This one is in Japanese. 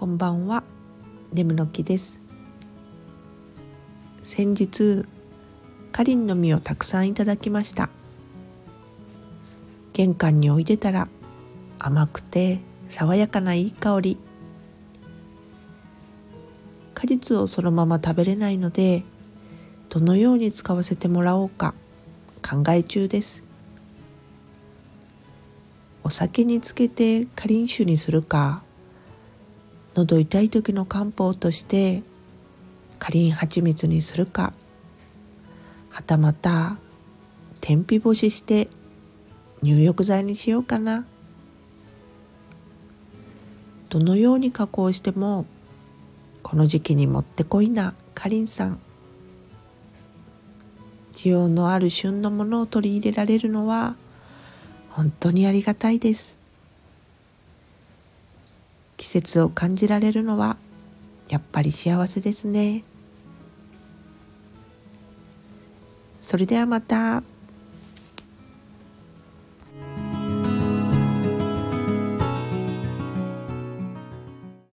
こんばんは。ネムの木です。先日かりんの実をたくさんいただきました。玄関に置いてたら甘くて爽やかないい香り。果実をそのまま食べれないのでどのように使わせてもらおうか考え中です。お酒につけてかりん酒にするか喉痛い時の漢方としてかりん蜂蜜にするかはたまた天日干しして入浴剤にしようかな。どのように加工してもこの時期にもってこいなかりんさん。需要のある旬のものを取り入れられるのは本当にありがたいです。季節を感じられるのはやっぱり幸せですねそれではまた。